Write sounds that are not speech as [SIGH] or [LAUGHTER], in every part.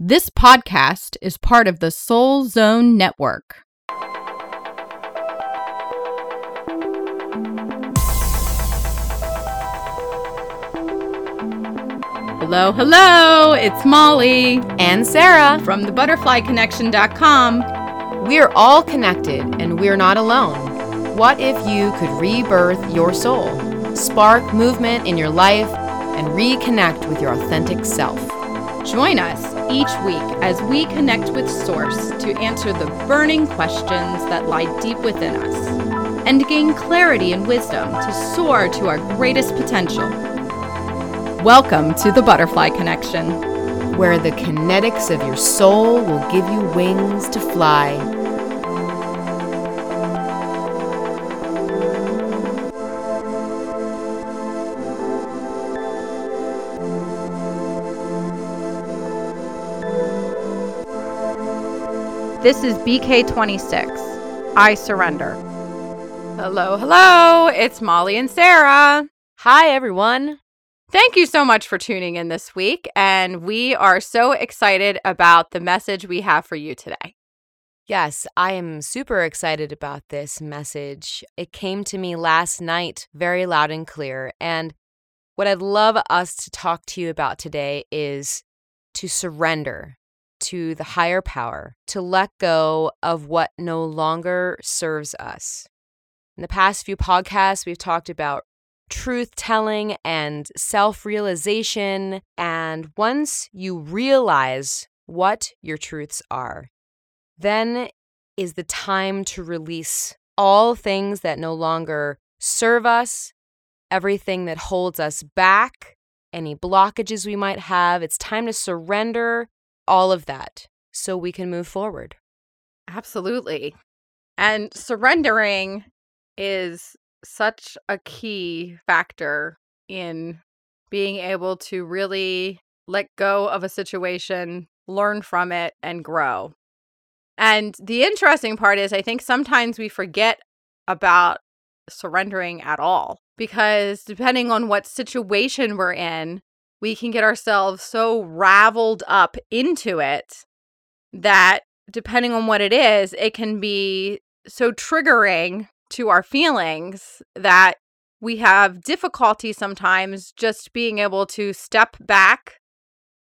This podcast is part of the Soul Zone Network. Hello, hello, it's Molly and Sarah from the butterflyconnection.com. We're all connected and we're not alone. What if you could rebirth your soul, spark movement in your life, and reconnect with your authentic self? Join us each week as we connect with Source to answer the burning questions that lie deep within us and gain clarity and wisdom to soar to our greatest potential. Welcome to the Butterfly Connection, where the kinetics of your soul will give you wings to fly. This is BK26. I surrender. Hello, hello. It's Molly and Sarah. Hi, everyone. Thank you so much for tuning in this week. And we are so excited about the message we have for you today. Yes, I am super excited about this message. It came to me last night very loud and clear. And what I'd love us to talk to you about today is to surrender to the higher power, to let go of what no longer serves us. In the past few podcasts, we've talked about truth telling and self realization. And once you realize what your truths are, then is the time to release all things that no longer serve us, everything that holds us back, any blockages we might have. It's time to surrender all of that so we can move forward. Absolutely. And surrendering is such a key factor in being able to really let go of a situation, learn from it, and grow. And the interesting part is, I think sometimes we forget about surrendering at all because depending on what situation we're in, we can get ourselves so raveled up into it that depending on what it is, it can be so triggering to our feelings that we have difficulty sometimes just being able to step back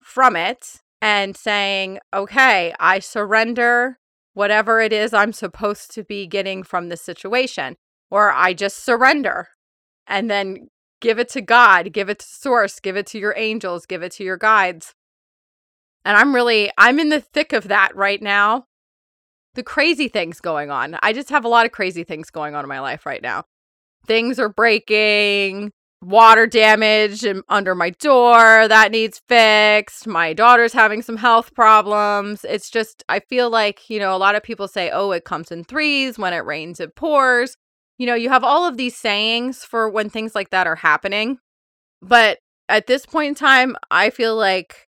from it and saying, okay, I surrender whatever it is I'm supposed to be getting from this situation, or I just surrender and then give it to God, give it to Source, give it to your angels, give it to your guides. And I'm really, I'm in the thick of that right now the crazy things going on. I just have a lot of crazy things going on in my life right now. Things are breaking, water damage under my door that needs fixed. My daughter's having some health problems. It's just, I feel like, you know, a lot of people say, oh, it comes in threes. When it rains, it pours. You know, you have all of these sayings for when things like that are happening. But at this point in time, I feel like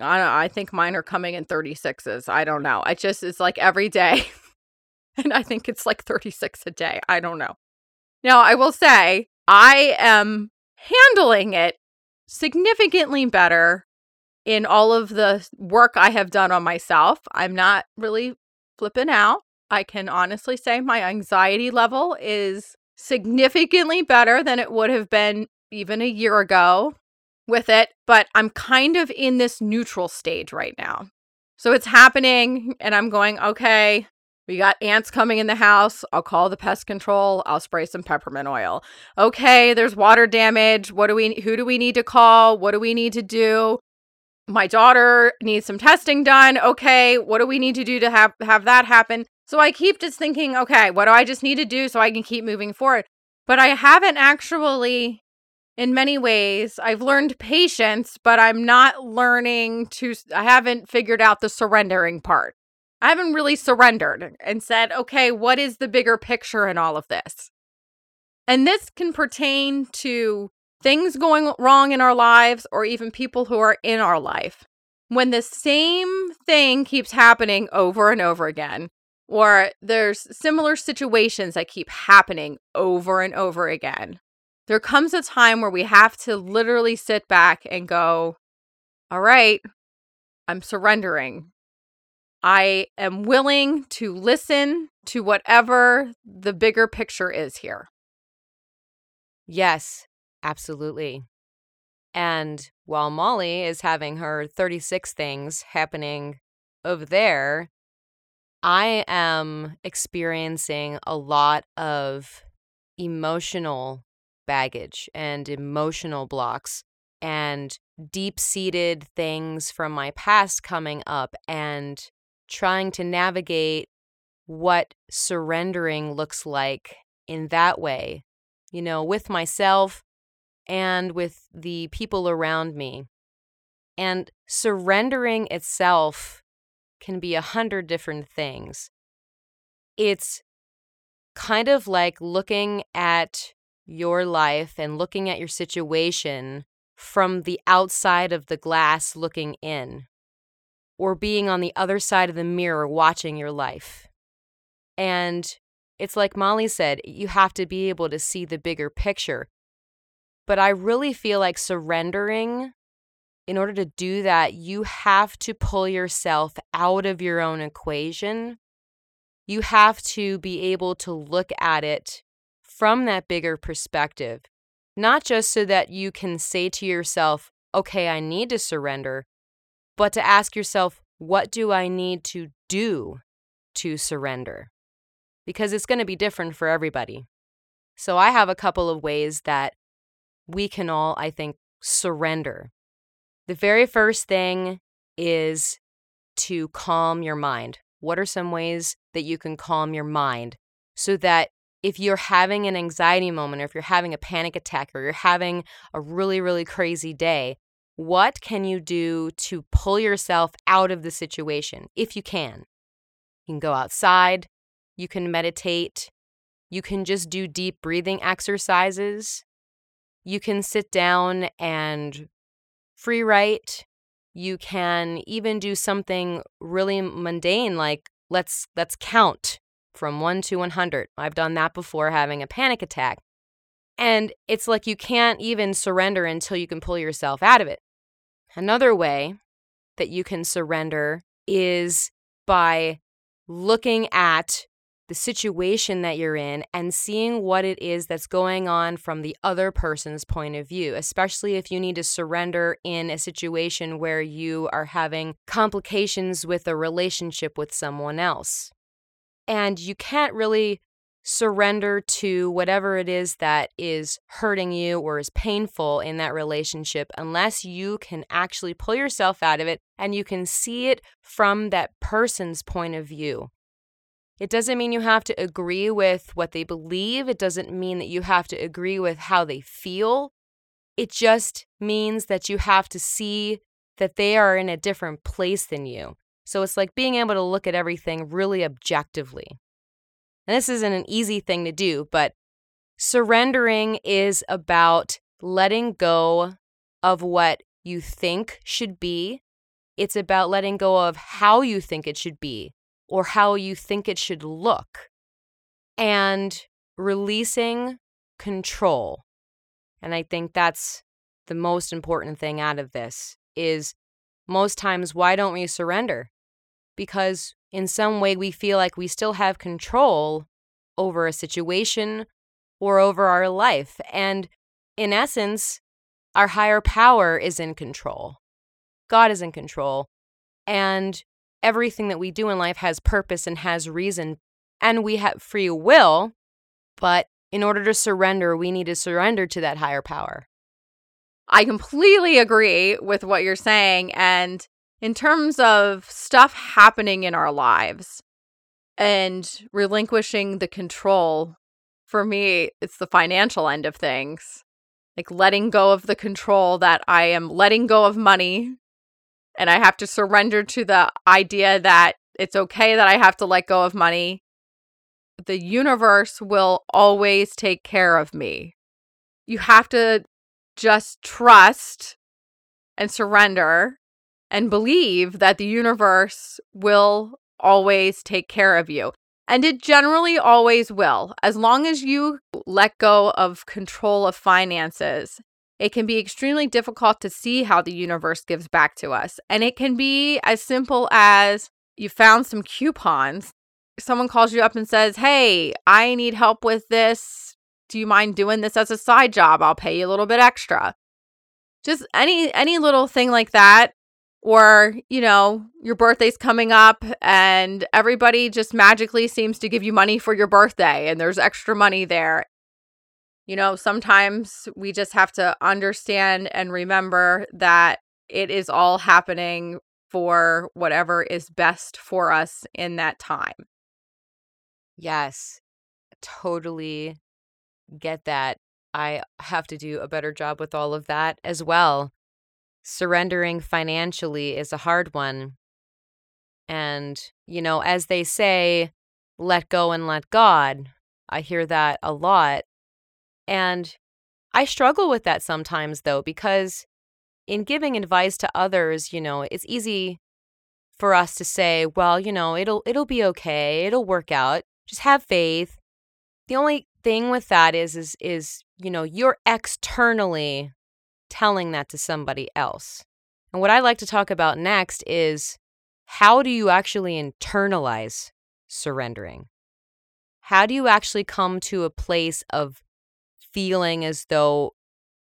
I don't I think mine are coming in 36s. I don't know. I just it's like every day. [LAUGHS] and I think it's like 36 a day. I don't know. Now, I will say I am handling it significantly better in all of the work I have done on myself. I'm not really flipping out. I can honestly say my anxiety level is significantly better than it would have been even a year ago with it, but I'm kind of in this neutral stage right now. So it's happening, and I'm going, okay, we got ants coming in the house. I'll call the pest control. I'll spray some peppermint oil. Okay, there's water damage. What do we who do we need to call? What do we need to do? My daughter needs some testing done. Okay, what do we need to do to have have that happen? So I keep just thinking, okay, what do I just need to do so I can keep moving forward? But I haven't actually in many ways. I've learned patience, but I'm not learning to, I haven't figured out the surrendering part. I haven't really surrendered and said, okay, what is the bigger picture in all of this? And this can pertain to things going wrong in our lives or even people who are in our life. When the same thing keeps happening over and over again, or there's similar situations that keep happening over and over again, there comes a time where we have to literally sit back and go, all right, I'm surrendering. I am willing to listen to whatever the bigger picture is here. Yes, absolutely. And while Molly is having her 36 things happening over there, I am experiencing a lot of emotional baggage and emotional blocks and deep seated things from my past coming up and trying to navigate what surrendering looks like in that way, you know, with myself and with the people around me. And surrendering itself can be a hundred different things. It's kind of like looking at your life and looking at your situation from the outside of the glass looking in, or being on the other side of the mirror watching your life. And it's like Molly said, you have to be able to see the bigger picture. But I really feel like surrendering, in order to do that, you have to pull yourself out of your own equation. You have to be able to look at it from that bigger perspective, not just so that you can say to yourself, okay, I need to surrender, but to ask yourself, what do I need to do to surrender? Because it's going to be different for everybody. So I have a couple of ways that we can all, I think, surrender. The very first thing is to calm your mind. What are some ways that you can calm your mind so that if you're having an anxiety moment or if you're having a panic attack or you're having a really, really crazy day, what can you do to pull yourself out of the situation if you can? You can go outside, you can meditate, you can just do deep breathing exercises, you can sit down and free write. You can even do something really mundane like let's let's count from 1 to 100. I've done that before having a panic attack. And it's like you can't even surrender until you can pull yourself out of it. Another way that you can surrender is by looking at the situation that you're in and seeing what it is that's going on from the other person's point of view, especially if you need to surrender in a situation where you are having complications with a relationship with someone else and you can't really surrender to whatever it is that is hurting you or is painful in that relationship unless you can actually pull yourself out of it and you can see it from that person's point of view. It doesn't mean you have to agree with what they believe. It doesn't mean that you have to agree with how they feel. It just means that you have to see that they are in a different place than you. So it's like being able to look at everything really objectively. And this isn't an easy thing to do, but surrendering is about letting go of what you think should be. It's about letting go of how you think it should be or how you think it should look and releasing control. And I think that's the most important thing out of this is most times why don't we surrender? because in some way we feel like we still have control over a situation or over our life. And in essence, our higher power is in control. God is in control. And everything that we do in life has purpose and has reason. And we have free will. But in order to surrender, we need to surrender to that higher power. I completely agree with what you're saying. And in terms of stuff happening in our lives and relinquishing the control, for me, it's the financial end of things. Like letting go of the control that I am letting go of money and I have to surrender to the idea that it's okay that I have to let go of money. The universe will always take care of me. You have to just trust and surrender and believe that the universe will always take care of you. And it generally always will. As long as you let go of control of finances it can be extremely difficult to see how the universe gives back to us. And it can be as simple as you found some coupons. Someone calls you up and says, Hey, I need help with this. Do you mind doing this as a side job? I'll pay you a little bit extra. Just any any little thing like that or you know your birthday's coming up and everybody just magically seems to give you money for your birthday and there's extra money there you know, sometimes we just have to understand and remember that it is all happening for whatever is best for us in that time. Yes, totally get that. I have to do a better job with all of that as well. Surrendering financially is a hard one. And, you know, as they say, let go and let God. I hear that a lot. And I struggle with that sometimes, though, because in giving advice to others, you know, it's easy for us to say, well, you know, it'll it'll be okay, it'll work out. Just have faith. The only thing with that is is is, you know, you're externally telling that to somebody else. And what I like to talk about next is how do you actually internalize surrendering? How do you actually come to a place of feeling as though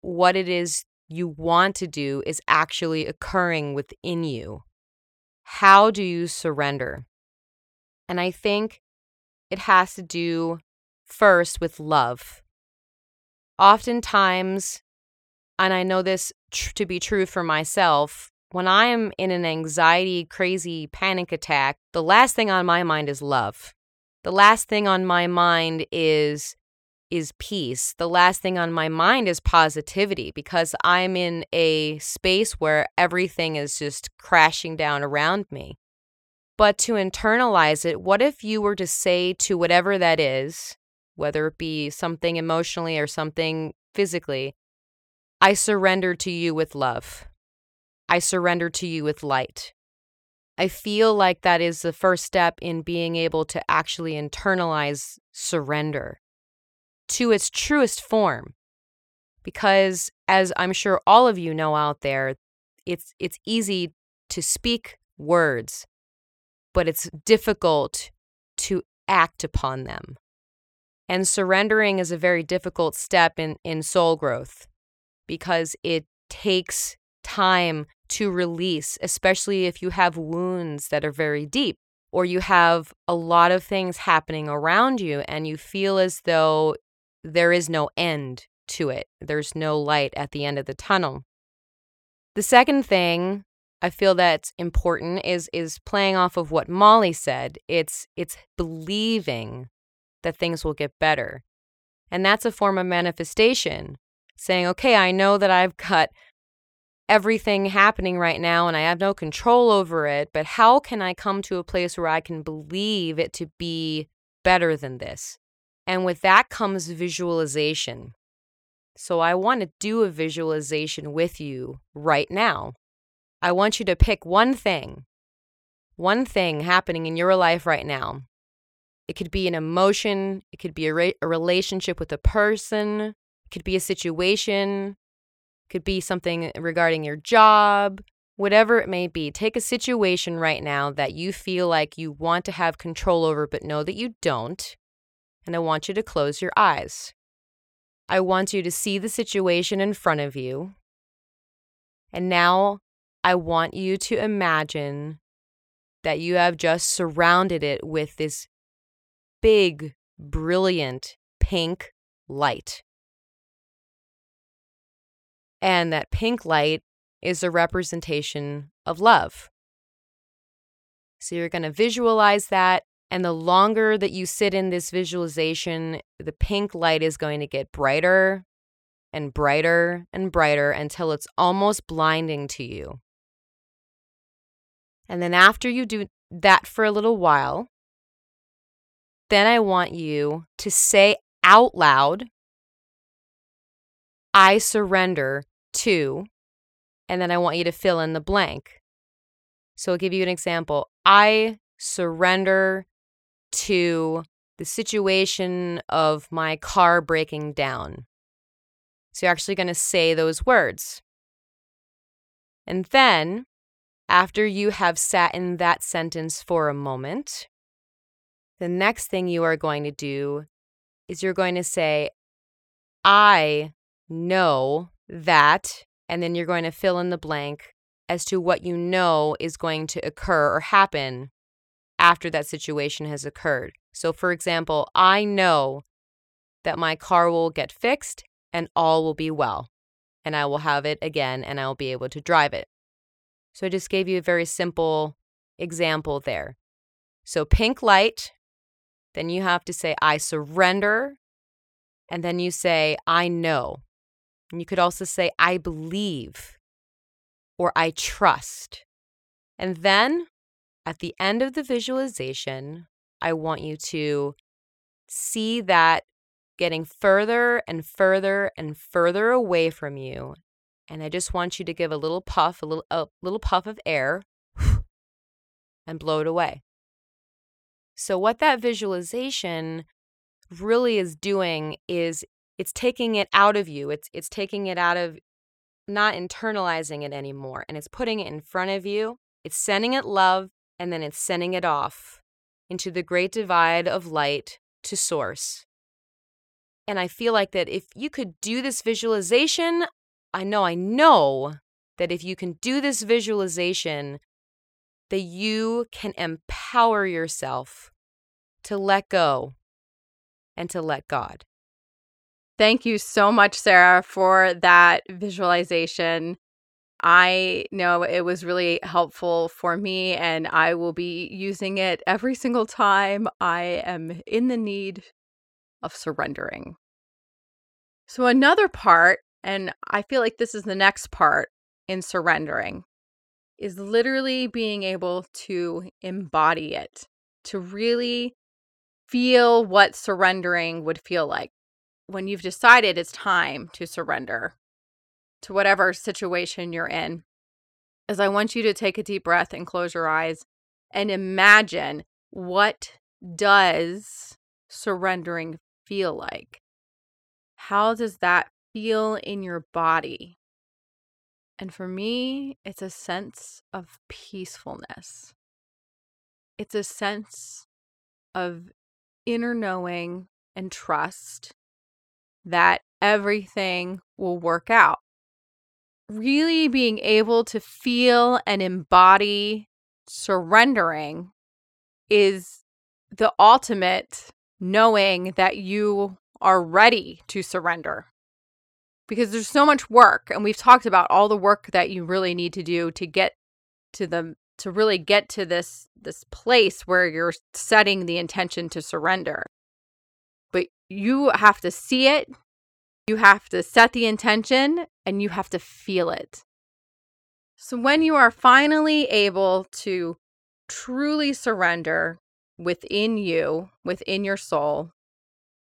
what it is you want to do is actually occurring within you. How do you surrender? And I think it has to do first with love. Oftentimes, and I know this tr- to be true for myself, when I am in an anxiety, crazy panic attack, the last thing on my mind is love. The last thing on my mind is is peace. The last thing on my mind is positivity because I'm in a space where everything is just crashing down around me. But to internalize it, what if you were to say to whatever that is, whether it be something emotionally or something physically, I surrender to you with love. I surrender to you with light. I feel like that is the first step in being able to actually internalize surrender to its truest form. Because as I'm sure all of you know out there, it's it's easy to speak words, but it's difficult to act upon them. And surrendering is a very difficult step in, in soul growth because it takes time to release, especially if you have wounds that are very deep or you have a lot of things happening around you and you feel as though there is no end to it. There's no light at the end of the tunnel. The second thing I feel that's important is is playing off of what Molly said. It's it's believing that things will get better. And that's a form of manifestation. Saying, "Okay, I know that I've got everything happening right now and I have no control over it, but how can I come to a place where I can believe it to be better than this? And with that comes visualization. So I want to do a visualization with you right now. I want you to pick one thing, one thing happening in your life right now. It could be an emotion, it could be a, re- a relationship with a person, it could be a situation, it could be something regarding your job, whatever it may be. Take a situation right now that you feel like you want to have control over, but know that you don't and I want you to close your eyes. I want you to see the situation in front of you. And now I want you to imagine that you have just surrounded it with this big, brilliant pink light. And that pink light is a representation of love. So you're going to visualize that and the longer that you sit in this visualization, the pink light is going to get brighter and brighter and brighter until it's almost blinding to you. And then after you do that for a little while, then I want you to say out loud, I surrender to, and then I want you to fill in the blank. So I'll give you an example. I surrender to the situation of my car breaking down. So you're actually going to say those words. And then, after you have sat in that sentence for a moment, the next thing you are going to do is you're going to say, I know that, and then you're going to fill in the blank as to what you know is going to occur or happen after that situation has occurred. So, for example, I know that my car will get fixed and all will be well, and I will have it again and I will be able to drive it. So, I just gave you a very simple example there. So, pink light, then you have to say, I surrender, and then you say, I know. And you could also say, I believe or I trust. And then at the end of the visualization, I want you to see that getting further and further and further away from you. And I just want you to give a little puff, a little a little puff of air [SIGHS] and blow it away. So what that visualization really is doing is it's taking it out of you. It's it's taking it out of not internalizing it anymore and it's putting it in front of you. It's sending it love and then it's sending it off into the great divide of light to source. And I feel like that if you could do this visualization, I know, I know that if you can do this visualization, that you can empower yourself to let go and to let God. Thank you so much, Sarah, for that visualization. I know it was really helpful for me, and I will be using it every single time I am in the need of surrendering. So, another part, and I feel like this is the next part in surrendering, is literally being able to embody it, to really feel what surrendering would feel like when you've decided it's time to surrender to whatever situation you're in, is I want you to take a deep breath and close your eyes and imagine what does surrendering feel like? How does that feel in your body? And for me, it's a sense of peacefulness. It's a sense of inner knowing and trust that everything will work out. Really being able to feel and embody surrendering is the ultimate knowing that you are ready to surrender. Because there's so much work, and we've talked about all the work that you really need to do to get to the to really get to this this place where you're setting the intention to surrender but you have to see it, you have to set the intention, and you have to feel it. So when you are finally able to truly surrender within you, within your soul,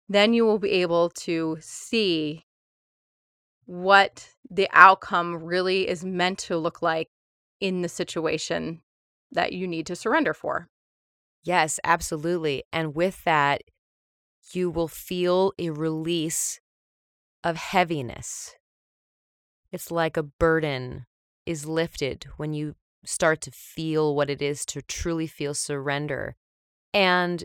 then you will be able to see what the outcome really is meant to look like in the situation that you need to surrender for. Yes, absolutely. And with that, you will feel a release of heaviness. It's like a burden is lifted when you start to feel what it is to truly feel surrender. And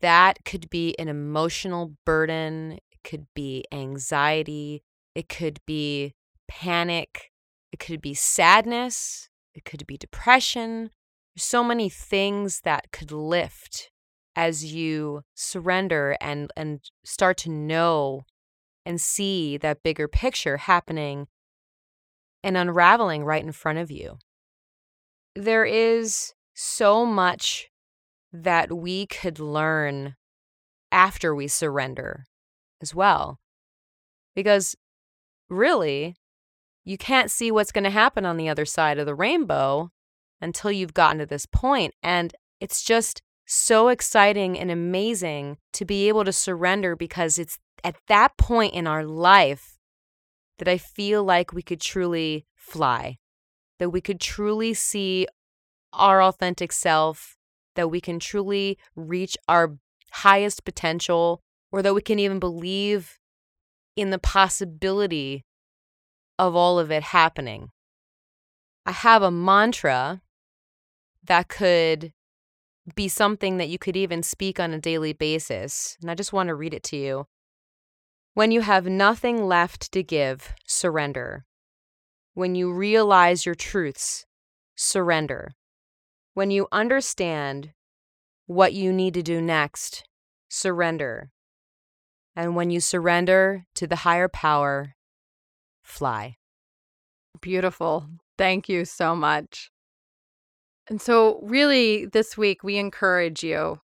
that could be an emotional burden, it could be anxiety, it could be panic, it could be sadness, it could be depression. There's so many things that could lift as you surrender and and start to know and see that bigger picture happening and unraveling right in front of you. There is so much that we could learn after we surrender as well. Because really, you can't see what's going to happen on the other side of the rainbow until you've gotten to this point. And it's just so exciting and amazing to be able to surrender because it's at that point in our life that I feel like we could truly fly, that we could truly see our authentic self, that we can truly reach our highest potential, or that we can even believe in the possibility of all of it happening. I have a mantra that could be something that you could even speak on a daily basis. And I just want to read it to you. When you have nothing left to give, surrender. When you realize your truths, surrender. When you understand what you need to do next, surrender. And when you surrender to the higher power, fly. Beautiful. Thank you so much. And so, really, this week, we encourage you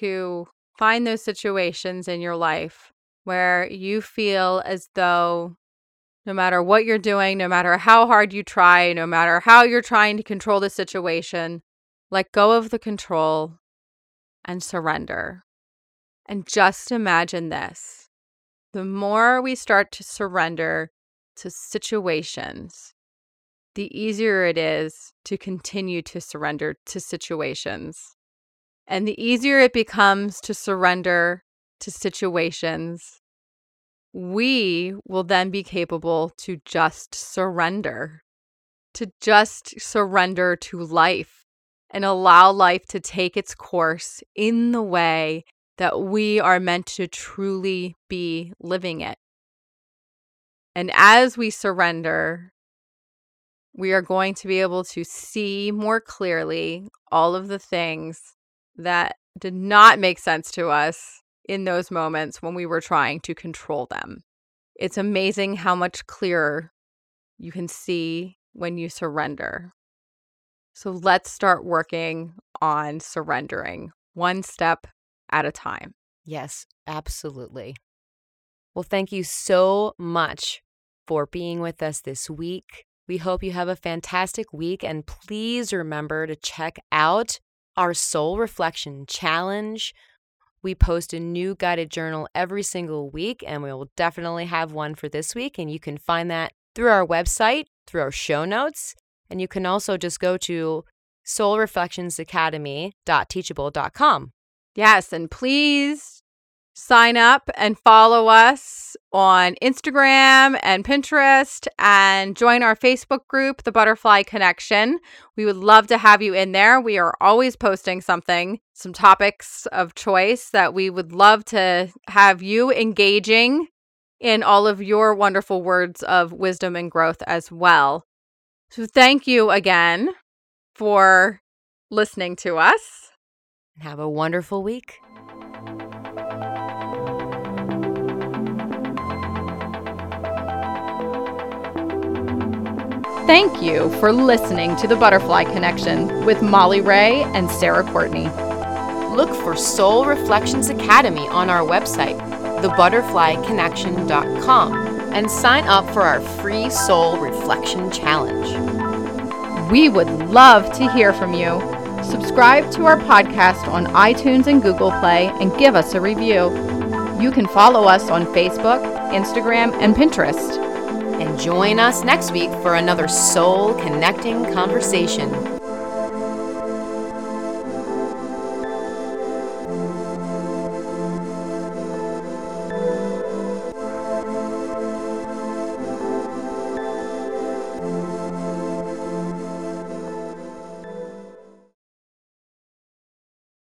to find those situations in your life where you feel as though no matter what you're doing, no matter how hard you try, no matter how you're trying to control the situation, let go of the control and surrender. And just imagine this the more we start to surrender to situations, the easier it is to continue to surrender to situations. And the easier it becomes to surrender to situations, we will then be capable to just surrender, to just surrender to life and allow life to take its course in the way that we are meant to truly be living it. And as we surrender, we are going to be able to see more clearly all of the things that did not make sense to us in those moments when we were trying to control them. It's amazing how much clearer you can see when you surrender. So let's start working on surrendering one step at a time. Yes, absolutely. Well, thank you so much for being with us this week. We hope you have a fantastic week and please remember to check out our Soul Reflection Challenge. We post a new guided journal every single week, and we will definitely have one for this week. And you can find that through our website, through our show notes. And you can also just go to soulreflectionsacademy.teachable.com. Yes, and please sign up and follow us on Instagram and Pinterest and join our Facebook group, The Butterfly Connection. We would love to have you in there. We are always posting something, some topics of choice that we would love to have you engaging in all of your wonderful words of wisdom and growth as well. So, thank you again for listening to us. Have a wonderful week. Thank you for listening to The Butterfly Connection with Molly Ray and Sarah Courtney. Look for Soul Reflections Academy on our website, thebutterflyconnection.com, and sign up for our free Soul Reflection Challenge. We would love to hear from you. Subscribe to our podcast on iTunes and Google Play and give us a review. You can follow us on Facebook, Instagram, and Pinterest. Join us next week for another soul connecting conversation.